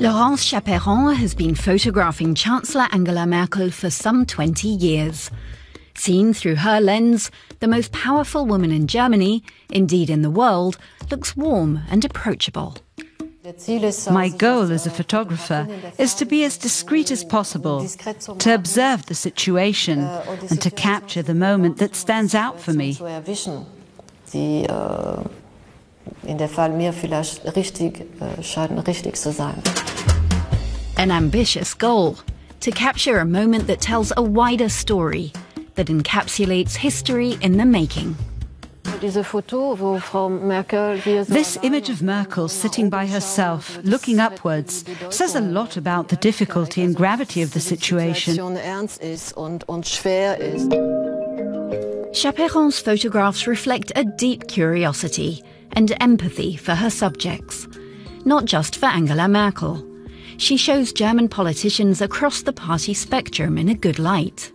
Laurence Chaperon has been photographing Chancellor Angela Merkel for some 20 years. Seen through her lens, the most powerful woman in Germany, indeed in the world, looks warm and approachable. My goal as a photographer is to be as discreet as possible, to observe the situation, and to capture the moment that stands out for me. Uh, in der Fall mir vielleicht richtig äh, scheinen richtig zu sein. An ambitious goal to capture a moment that tells a wider story that encapsulates history in the making. This image of Merkel sitting by herself, looking upwards, says a lot about the difficulty and gravity of the situation. Chaperon's photographs reflect a deep curiosity and empathy for her subjects, not just for Angela Merkel. She shows German politicians across the party spectrum in a good light.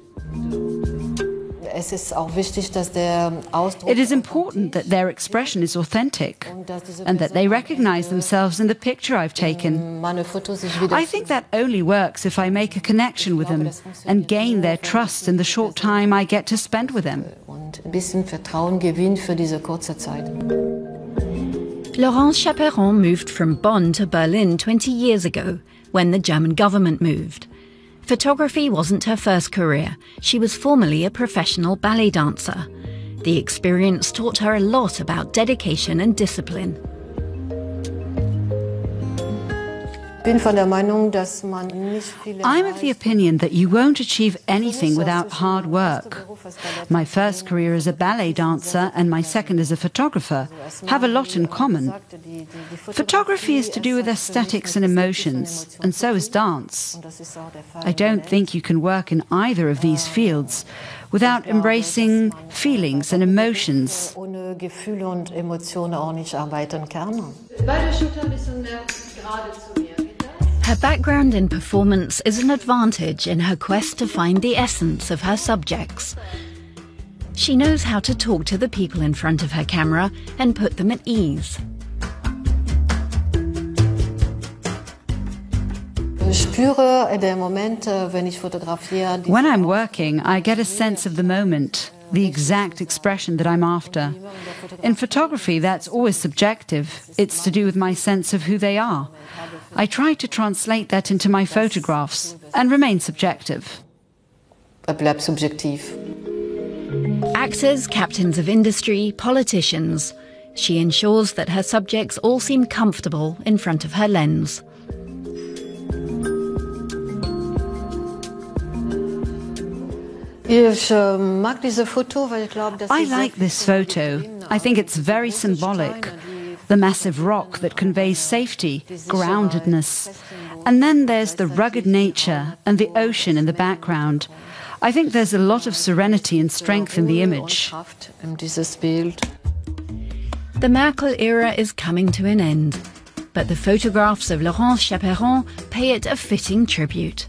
It is important that their expression is authentic and that they recognize themselves in the picture I've taken. I think that only works if I make a connection with them and gain their trust in the short time I get to spend with them. Laurence Chaperon moved from Bonn to Berlin 20 years ago when the German government moved. Photography wasn't her first career. She was formerly a professional ballet dancer. The experience taught her a lot about dedication and discipline. I'm of the opinion that you won't achieve anything without hard work. My first career as a ballet dancer and my second as a photographer have a lot in common. Photography is to do with aesthetics and emotions, and so is dance. I don't think you can work in either of these fields without embracing feelings and emotions. Her background in performance is an advantage in her quest to find the essence of her subjects. She knows how to talk to the people in front of her camera and put them at ease. When I'm working, I get a sense of the moment, the exact expression that I'm after. In photography, that's always subjective. It's to do with my sense of who they are. I try to translate that into my photographs and remain subjective. A blab subjective. Actors, captains of industry, politicians. She ensures that her subjects all seem comfortable in front of her lens. I like this photo. I think it's very symbolic the massive rock that conveys safety, groundedness. And then there's the rugged nature and the ocean in the background. I think there's a lot of serenity and strength in the image. The Merkel era is coming to an end, but the photographs of Laurence Chaperon pay it a fitting tribute.